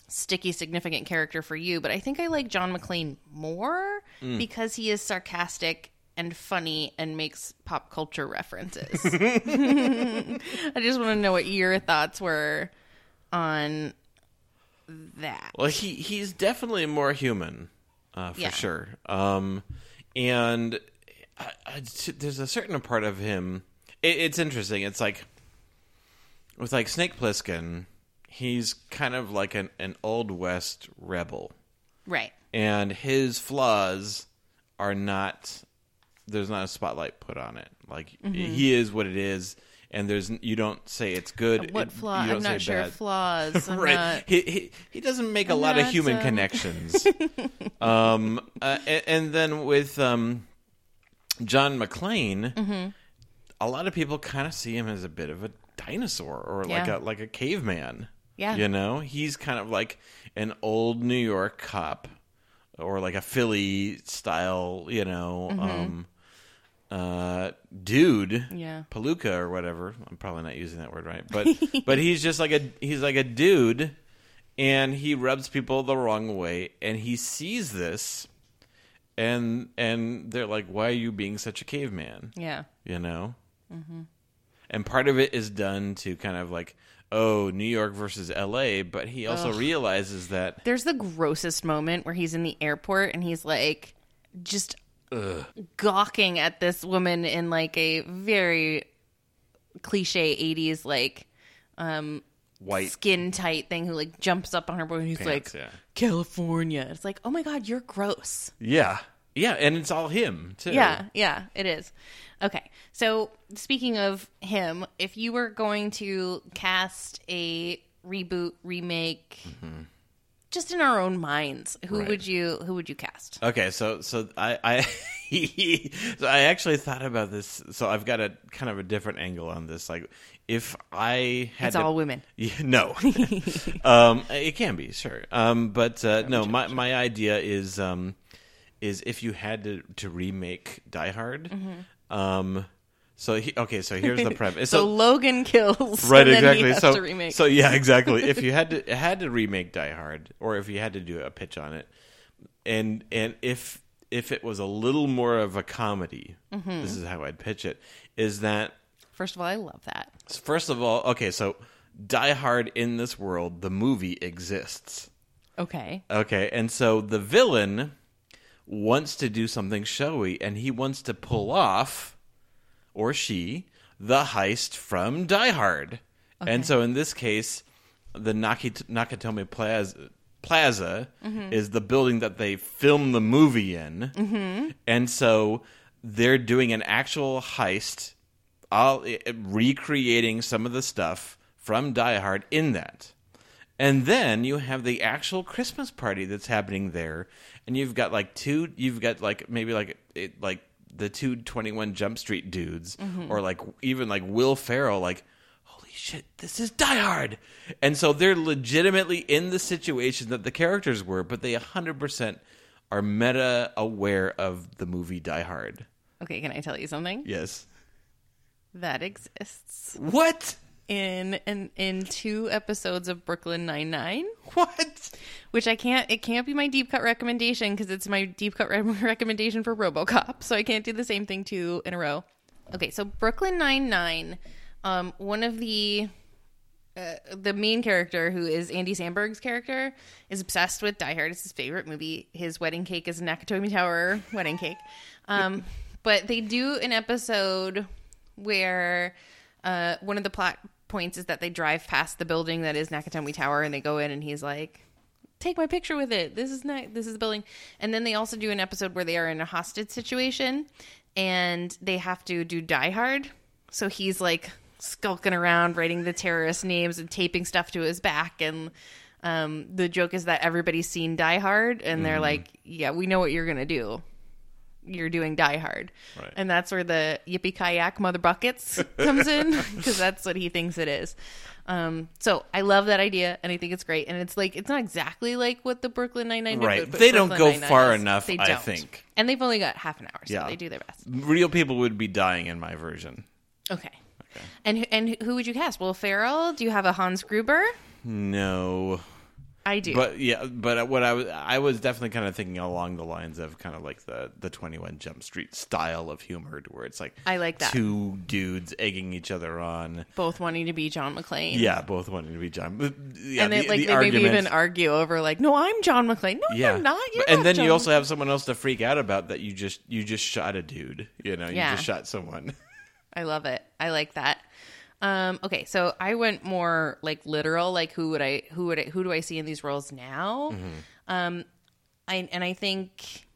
sticky, significant character for you, but I think I like John McClane more because he is sarcastic and funny and makes pop culture references. I just want to know what your thoughts were on that. Well, he he's definitely more human, uh, for Yeah. sure. Um, and I, I, there's a certain part of him. It, it's interesting. It's like with like Snake Plissken, he's kind of like an an old west rebel, Right. and his flaws are not. There's not a spotlight put on it. Like he is what it is, and there's you don't say it's good. What it- flaw? I'm say not sure bad. flaws. I'm right. not- He, he he doesn't make a lot of human um, connections. um, uh, and, and then with um, John McClane, Mm-hmm. a lot of people kind of see him as a bit of a dinosaur or like a like a caveman. Yeah. you know, he's kind of like an old New York cop or like a Philly style, you know, um, uh, dude. Yeah. Palooka or whatever. I'm probably not using that word right, but but he's just like a he's like a dude, and he rubs people the wrong way, and he sees this, and and they're like, "Why are you being such a caveman?" Yeah. You know, mm-hmm. and part of it is done to kind of like, oh, New York versus L.A., but he also realizes that There's the grossest moment where he's in the airport and he's like just gawking at this woman in like a very cliche 80s like um white skin tight thing who like jumps up on her boy and he's pants, like yeah. California. It's like, "Oh my god, you're gross." yeah, yeah, and it's all him too. Yeah, yeah, it is. Okay. So, speaking of him, if you were going to cast a reboot, remake just in our own minds, who Mm-hmm. Right. would you who would you cast? Okay, so so I I so I actually thought about this. So I've got a kind of a different angle on this. Like, if I had It's to- all women. Yeah, no, um, it can be sure, um, but uh, no. My my idea is um, is if you had to to remake Die Hard. Um, so he, okay, so here's the premise. So, Logan kills, right exactly He has so to remake. so yeah exactly if you had to had to remake die hard or if you had to do a pitch on it and and if if it was a little more of a comedy Mm-hmm. this is how i'd pitch it is that First of all, I love that. first of all okay so die hard in this world the movie exists Okay. Okay, and so the villain wants to do something showy, and he wants to pull off, or she, the heist from Die Hard. And so in this case, the Naki- Nakatomi Plaza. Plaza Mm-hmm. is the building that they film the movie in, mm-hmm. and so they're doing an actual heist, all i- recreating some of the stuff from Die Hard in that. And then you have the actual Christmas party that's happening there, and you've got like two, you've got like maybe like it, like the two Twenty One Jump Street dudes, mm-hmm. or like even like Will Ferrell, like holy shit, this is Die Hard, and so they're legitimately in the situation that the characters were, but they hundred percent are meta aware of the movie Die Hard. Okay, can I tell you something? Yes. That exists What? In in in two episodes of Brooklyn Nine Nine. What? which I can't. It can't be my deep cut recommendation because it's my deep cut re- recommendation for RoboCop, so I can't do the same thing two in a row. Okay, so Brooklyn Nine Nine, um, one of the uh, the main character who is Andy Samberg's character is obsessed with Die Hard. It's his favorite movie. His wedding cake is a Nakatomi Tower wedding cake. Um, but they do an episode where uh, one of the plot points is that they drive past the building that is Nakatomi Tower and they go in and he's like, take my picture with it. This is not this is the building. And then they also do an episode where they are in a hostage situation and they have to do Die Hard. So he's like skulking around writing the terrorist names and taping stuff to his back and um, the joke is that everybody's seen Die Hard and they're like, yeah, we know what you're going to do. You're doing Die Hard. Right. And that's where the yippee kayak mother buckets comes in because that's what he thinks it is. Um, so I love that idea and I think it's great. And it's like, it's not exactly like what the Brooklyn Nine-Nine did, Right. but- but They don't go Nine-Nine far is. enough, They don't. think. And they've only got half an hour, so Yeah. they do their best. Real people would be dying in my version. Okay. And and who would you cast? Will Ferrell? Do you have a Hans Gruber? No. I do. But yeah, but what I was I was definitely kind of thinking along the lines of kind of like the the Twenty One Jump Street style of humor, where it's like I like that. two dudes egging each other on. Both wanting to be John McClane. Yeah, both wanting to be John. Yeah, and they the- like the they maybe even argue over like, no, I'm John McClane. No, yeah, you're not. You're and not then John you also have someone else to freak out about that you just you just shot a dude. You know, you Yeah. just shot someone. I love it. I like that. Um, okay, so I went more like literal, like who would I, who would I, who do I see in these roles now? Mm-hmm. Um, I and I think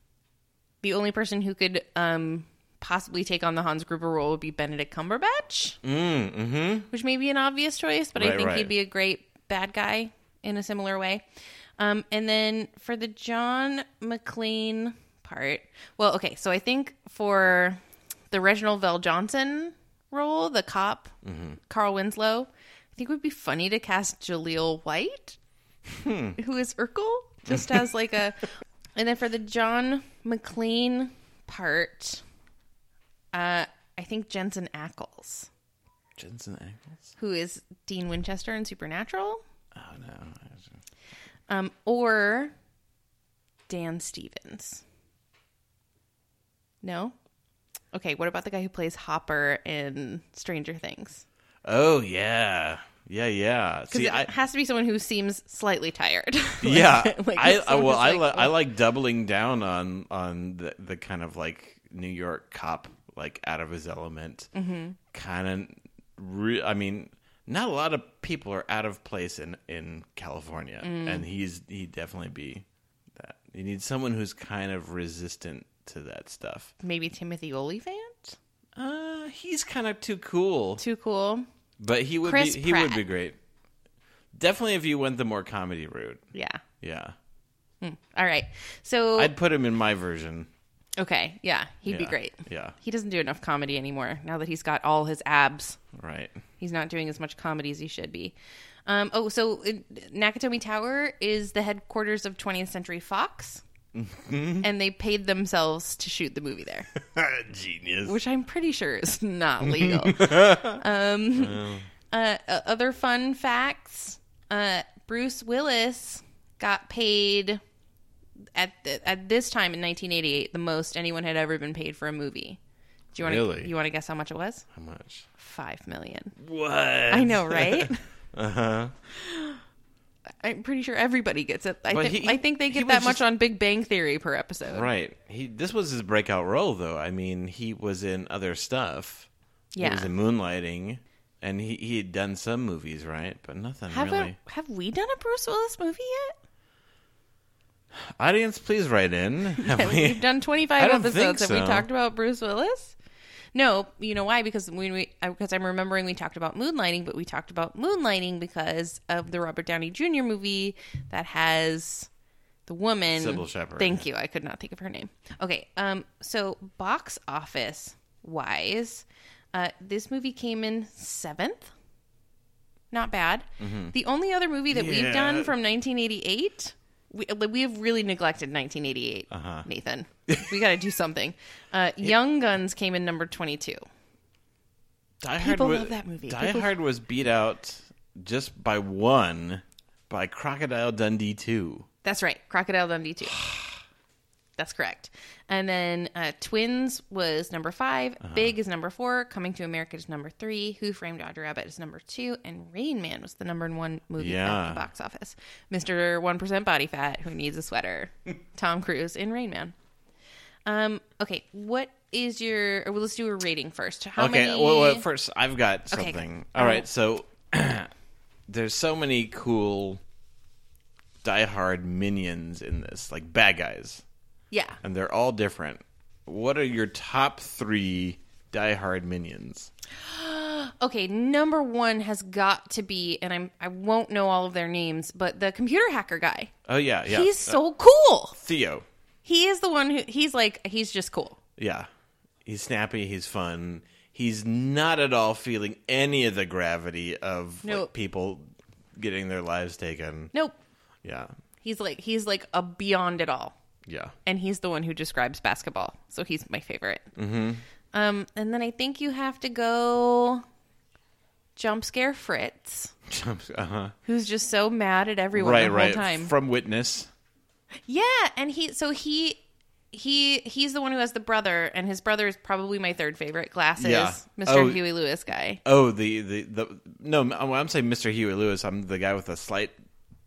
the only person who could um possibly take on the Hans Gruber role would be Benedict Cumberbatch, mm, mm-hmm. which may be an obvious choice, but I think right. he'd be a great bad guy in a similar way. Um, and then for the John McClane part, well, okay, so I think for the Reginald VelJohnson role, the cop, Carl Winslow, I think it would be funny to cast Jaleel White, who is Urkel, just as like a. And then for the John McClane part, uh, I think Jensen Ackles, Jensen Ackles. who is Dean Winchester in Supernatural, Oh no. um, or Dan Stevens. No. Okay, what about the guy who plays Hopper in Stranger Things? Oh yeah, yeah, yeah. Because See, it I, has to be someone who seems slightly tired. Like- yeah, like I, I well, I like, like I like doubling down on on the the kind of like New York cop, like out of his element, mm-hmm. kind of. Re- I mean, not a lot of people are out of place in in California, Mm. and he's he definitely be that. You need someone who's kind of resistant to that stuff. maybe Timothy Olyphant. Uh, he's kind of too cool, Too cool. but he would Chris be he would be great. Definitely, if you went the more comedy route, Yeah. yeah. All right. So I'd put him in my version. okay, yeah, he'd be Yeah, great. yeah. He doesn't do enough comedy anymore now that he's got all his abs. Right. He's not doing as much comedy as he should be. Um, oh, so uh, Nakatomi Tower is the headquarters of 20th Century Fox, Mm-hmm. and they paid themselves to shoot the movie there, Genius. which I'm pretty sure is not legal. um, uh, uh, other fun facts: uh, Bruce Willis got paid at the, at this time in 1988 the most anyone had ever been paid for a movie. Do you want to Really? you want to guess how much it was? How much? Five million. What? I know, right? Uh huh. I'm pretty sure everybody gets it. I, But thi- he- I think they he get was that much just- on Big Bang Theory per episode. Right. He. This was his breakout role, though. I mean, he was in other stuff. Yeah. He Yeah. was in Moonlighting, and he he had done some movies, right? But nothing Have really. a, have we done a Bruce Willis movie yet? Audience, please write in. Have we- We've done 25 I don't think episodes. Have we so. talked about Bruce Willis? No, you know why? Because when we because I'm remembering we talked about Moonlighting, but we talked about Moonlighting because of the Robert Downey Jr. movie that has the woman Cybill Shepherd. Thank you. I could not think of her name. Okay, um, so box office wise, uh, this movie came in seventh. Not bad. The only other movie that we've Mm-hmm. Done from 1988, we, we have really neglected 1988. Uh-huh. Nathan, we got to do something. Uh, Young Guns came in number 22. Die People was, love that movie. Die People- Hard was beat out just by one by Crocodile Dundee two. That's right, Crocodile Dundee 2. That's correct. And then uh, Twins was number 5 Uh-huh. Big is number four. Coming to America is number three. Who Framed Roger Rabbit is number two. And Rain Man was the number one movie at the box office. Mr. 1% Body Fat, who needs a sweater. Tom Cruise in Rain Man. Um, okay, what is your. Well, let's do a rating first. How okay, many. well, well, first I've got Okay, something. All right, so there's so many cool Die Hard minions in this, like bad guys, yeah. and they're all different. What are your top three Die Hard minions? Okay, number one has got to be, and I'm I won't know all of their names, but the computer hacker guy. Oh yeah, yeah. He's Uh, so cool. Theo. He is the one who he's like he's just cool. Yeah. He's snappy, he's fun. He's not at all feeling any of the gravity of like, people getting their lives taken. Nope. Yeah. He's like he's like a beyond it all. Yeah. And he's the one who describes basketball. So he's my favorite. Mm-hmm. Um, and then I think you have to go jump scare Fritz, uh-huh. who's just so mad at everyone Right, the whole right. time. From Witness. Yeah, and he so he he he's the one who has the brother, and his brother is probably my third favorite. Glasses, Yeah. Mr. Oh. Huey Lewis guy. Oh, the the the no, I'm I'm saying Mr. Huey Lewis. I'm the guy with a slight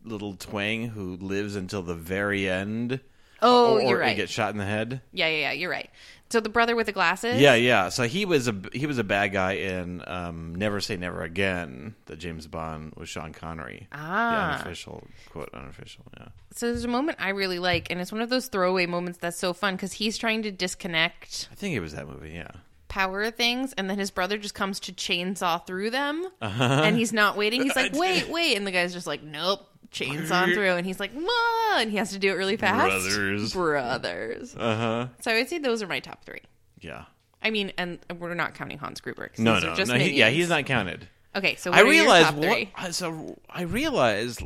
little twang who lives until the very end. Oh, or, or you're right. Get shot in the head. Yeah, yeah, yeah. You're right. So the brother with the glasses. Yeah, yeah. So he was a he was a bad guy in um, Never Say Never Again, the James Bond with Sean Connery. Ah. the unofficial quote unofficial. Yeah, So there's a moment I really like, and it's one of those throwaway moments that's so fun because he's trying to disconnect I think it was that movie. Yeah, power things, and then his brother just comes to chainsaw through them, Uh-huh. and he's not waiting. He's like, "Wait, wait," and the guy's just like, "Nope." Chainsaw through, and he's like, "Ma," and he has to do it really fast. Brothers. brothers. uh huh. So I would say those are my top three. Yeah. I mean, and we're not counting Hans Gruber. No, no, no. He, yeah, he's not counted. Okay, so I realized what. So I realized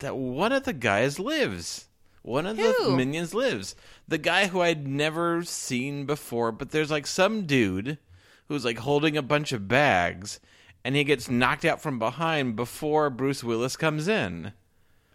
that one of the guys lives. One of the minions lives. The guy who I'd never seen before, but there's like some dude who's like holding a bunch of bags, and he gets knocked out from behind before Bruce Willis comes in.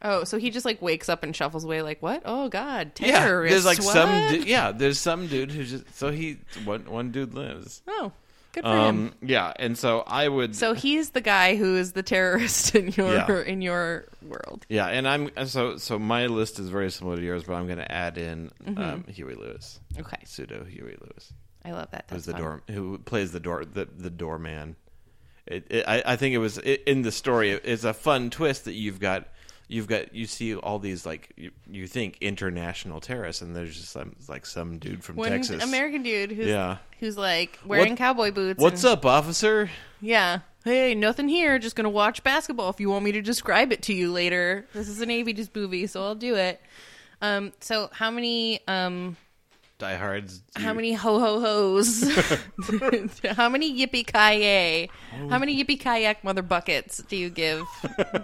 Oh, so he just like wakes up and shuffles away, like what? Oh God, Yeah, terrorists! there's like what? some. Du- yeah, there's some dude who just so he one one dude lives. Oh, good for him. Um, yeah, and so I would. So he's the guy who is the terrorist in your Yeah. in your world. Yeah, and I'm so so. My list is very similar to yours, but I'm going to add in Mm-hmm. um, Huey Lewis, Okay, pseudo Huey Lewis, I love that. who's the fun. door who plays the door the the doorman. It, it, I, I think it was it, in the story. It's a fun twist that you've got. You've got you see all these like you, you think international terrorists, and there's just some like some dude from One Texas. American dude who's Yeah. who's like wearing What- cowboy boots. What's and- up, officer? Yeah. Hey, nothing here. Just gonna watch basketball. If you want me to describe it to you later, this is an '80s movie, so I'll do it. Um. So how many um Die Hard's. how many ho ho hos? how many yippee ki yay? How many yippee kayak mother buckets do you give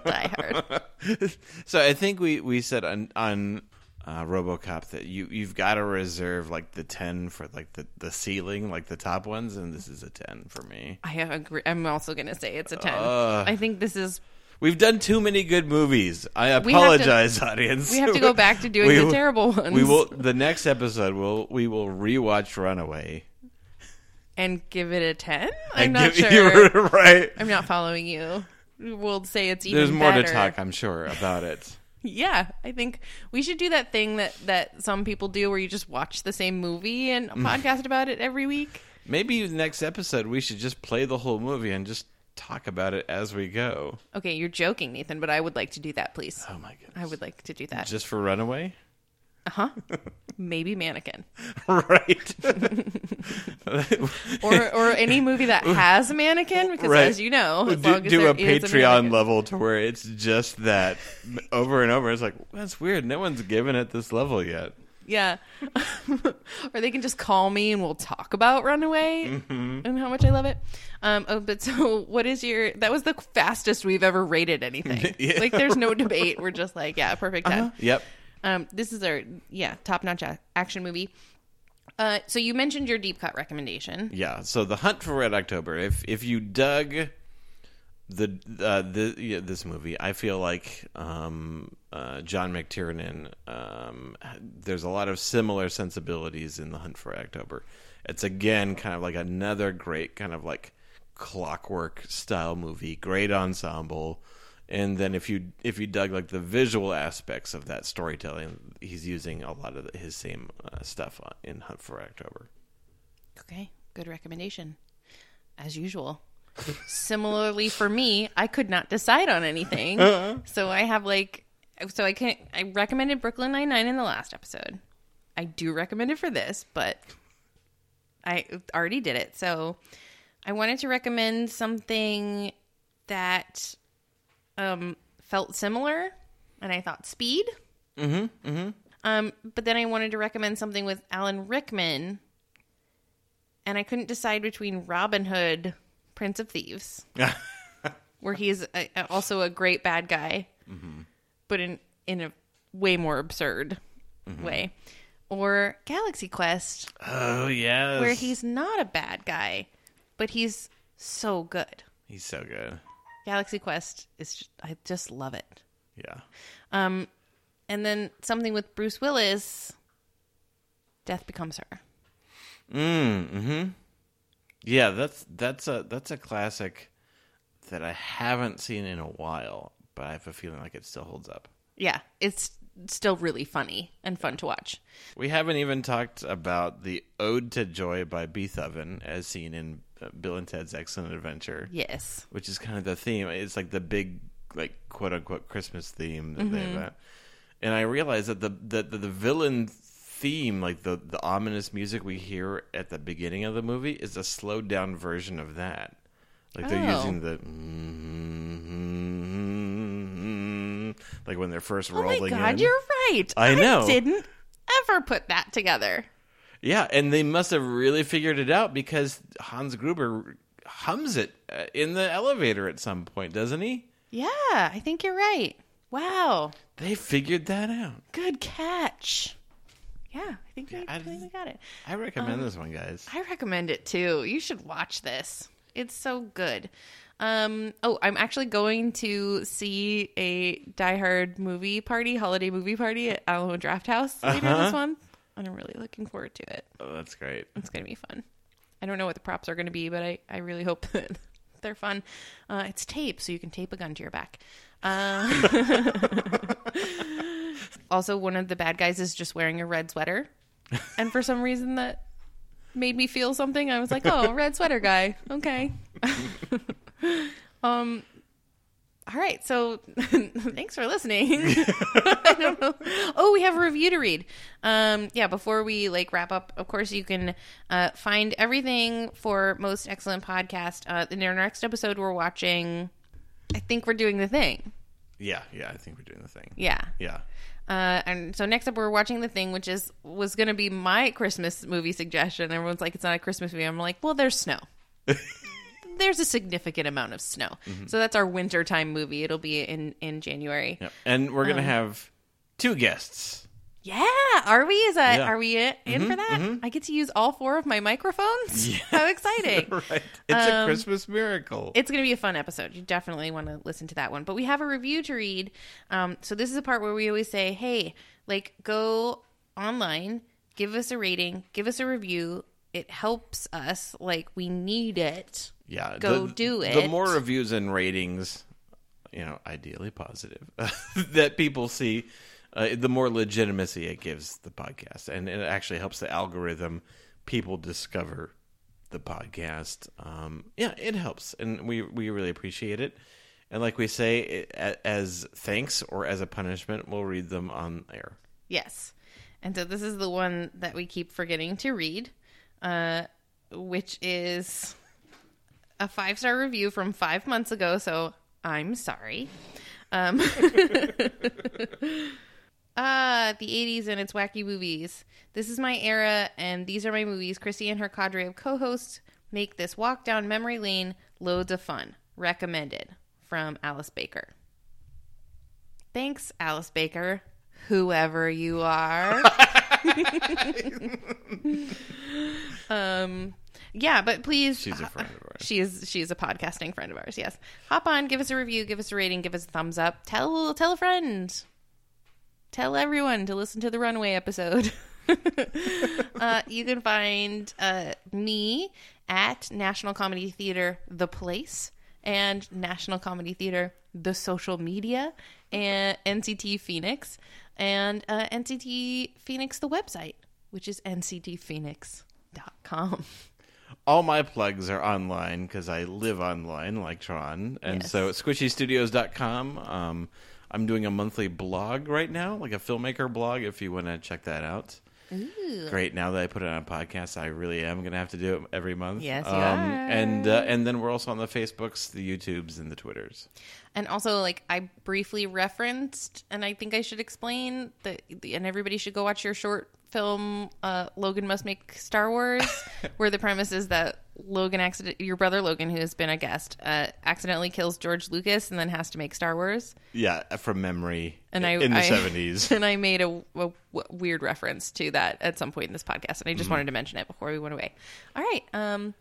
Die Hard? So I think we we said on on uh, RoboCop that you you've got to reserve like the ten for like the the ceiling, like the top ones, and this is a ten for me. I agree. I'm also gonna say it's a ten. Ugh. I think this is. We've done too many good movies. I We have to- apologize, audience. We have to go back to doing We the will- terrible ones. We will the next episode. We'll we will rewatch Runaway. and give it a ten. I'm not sure. You're right. I'm not following you. We'll say it's even. There's more better. to talk, I'm sure, about it. Yeah, I think we should do that thing that that some people do, where you just watch the same movie and podcast about it every week. Maybe the next episode we should just play the whole movie and just talk about it as we go. Okay, you're joking, Nathan, but I would like to do that, please. Oh my goodness! I would like to do that. just for Runaway, Uh-huh. Maybe Mannequin. right? Or or any movie that has a mannequin, because Right. as you know, as do, long as do a Patreon mannequin- level to where it's just that over and over. It's like that's weird. No one's given it this level yet. Yeah. or they can just call me and we'll talk about Runaway Mm-hmm. and how much I love it. Um, oh, but so what is your? That was the fastest we've ever rated anything. Yeah. Like, there's no debate. We're just like, yeah, perfect 10 Yep. Um, this is our yeah top notch action movie. Uh, so you mentioned your deep cut recommendation. Yeah. So the Hunt for Red October. If if you dug the uh, the yeah, this movie, I feel like um, uh, John McTiernan. Um, there's a lot of similar sensibilities in the Hunt for October. It's again kind of like another great kind of like clockwork style movie. Great ensemble. And then if you if you dug like the visual aspects of that storytelling, he's using a lot of his same uh, stuff in Hunt for October. Okay, good recommendation, as usual. Similarly for me, I could not decide on anything, so I have like, so I can't, I recommended Brooklyn Nine Nine in the last episode. I do recommend it for this, but I already did it. So I wanted to recommend something that um, felt similar, and I thought Speed. Mm-hmm. Mm-hmm. Um, but then I wanted to recommend something with Alan Rickman, and I couldn't decide between Robin Hood, Prince of Thieves, where he's a, also a great bad guy, mm-hmm. but in in a way more absurd mm-hmm. way, or Galaxy Quest, Oh yes, where he's not a bad guy, but he's so good. he's so good. Galaxy Quest is just, I just love it. Yeah, Um, and then something with Bruce Willis, Death Becomes Her. Mm, mm-hmm. Yeah. That's that's a that's a classic that I haven't seen in a while, but I have a feeling like it still holds up. Yeah, it's still really funny and fun to watch. We haven't even talked about the Ode to Joy by Beethoven, as seen in uh, Bill and Ted's Excellent Adventure. Yes. which is kind of the theme. It's like the big, like quote unquote Christmas theme that they have. And I realized that the, the the the villain theme, like the the ominous music we hear at the beginning of the movie, is a slowed down version of that. Like they're Oh. using the like when they're first rolling. Oh my god, in. you're right. I know. didn't ever put that together. Yeah, and they must have really figured it out because Hans Gruber hums it uh, in the elevator at some point, doesn't he? Yeah, I think you're right. Wow. They figured that out. Good catch. Yeah, I think, we, I I think we got it. I recommend this one, guys. I recommend it too. You should watch this. It's so good. Um, oh, I'm actually going to see a Die Hard movie party, holiday movie party at Alamo Drafthouse later this month. And I'm really looking forward to it. Oh, that's great. It's going to be fun. I don't know what the props are going to be, but I, I really hope that they're fun. Uh, it's tape, so you can tape a gun to your back. Uh, also, one of the bad guys is just wearing a red sweater. And for some reason, that made me feel something. I was like, oh, red sweater guy. Okay. um, all right. So thanks for listening. I don't know. Oh, we have a review to read. Um, yeah, before we like wrap up, of course, you can uh, find everything for most excellent podcast. Uh, in our next episode, we're watching. I think we're doing the thing. Yeah, yeah, I think we're doing the thing. Yeah. Yeah. Uh, and so next up, we're watching the thing, which is was going to be my Christmas movie suggestion. Everyone's like, it's not a Christmas movie. I'm like, well, there's snow. there's a significant amount of snow, so that's our wintertime movie. It'll be in in January. Yep. And we're Um, gonna have two guests. Yeah, are we? Is that Yeah. are we in in for that? I get to use all four of my microphones. How exciting! Right. It's a Christmas miracle. Um, It's going to be a fun episode. You definitely want to listen to that one. But we have a review to read. Um, so this is a part where we always say, "Hey, like go online, give us a rating, give us a review. It helps us. Like we need it. yeah. go the, do it. The more reviews and ratings, you know, ideally positive, that people see, uh, the more legitimacy it gives the podcast, and it actually helps the algorithm. People discover the podcast. Um, yeah, it helps, and we we really appreciate it. And like we say, it, as thanks or as a punishment, we'll read them on air. Yes. And so this is the one that we keep forgetting to read, uh, which is a five star review from five months ago. So I'm sorry. Um, ah, the 80s and its wacky movies. This is my era, and these are my movies. Chrissy and her cadre of co hosts make this walk down memory lane loads of fun. Recommended from Alice Baker. Thanks, Alice Baker, whoever you are. um, yeah, but please, She's a friend of ours. she is she is a podcasting friend of ours. Yes, hop on, give us a review, give us a rating, give us a thumbs up. Tell tell a friend, tell everyone to listen to the Runway episode. uh, you can find uh, me at National Comedy Theater The Place and National Comedy Theater The Social Media and NCT Phoenix and uh, NCT Phoenix the website, which is nctphoenix.com. All my plugs are online because I live online like Tron. And Yes. so at squishystudios.com, um, I'm doing a monthly blog right now, like a filmmaker blog, if you want to check that out. Great. Now that I put it on a podcast, I really am going to have to do it every month. Yes, you um, are. And, uh, and then we're also on the Facebooks, the YouTubes, and the Twitters. And also, like I briefly referenced, and I think I should explain that, and everybody should go watch your short film, uh, "Logan Must Make Star Wars," where the premise is that Logan accident, your brother Logan, who has been a guest, uh, accidentally kills George Lucas and then has to make Star Wars. Yeah, from memory And I in the 70s. and I made a weird reference to that at some point in this podcast, and I Mm-hmm. just wanted to mention it before we went away. All right, um,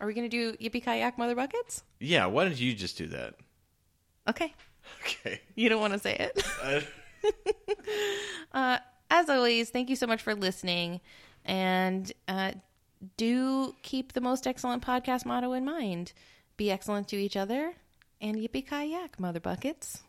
are we going to do Yippee Kayak Mother Buckets? yeah, why don't you just do that? Okay. Okay. You don't want to say it. uh, as always, thank you so much for listening. And uh, do keep the most excellent podcast motto in mind be excellent to each other and yippee kayak, mother buckets.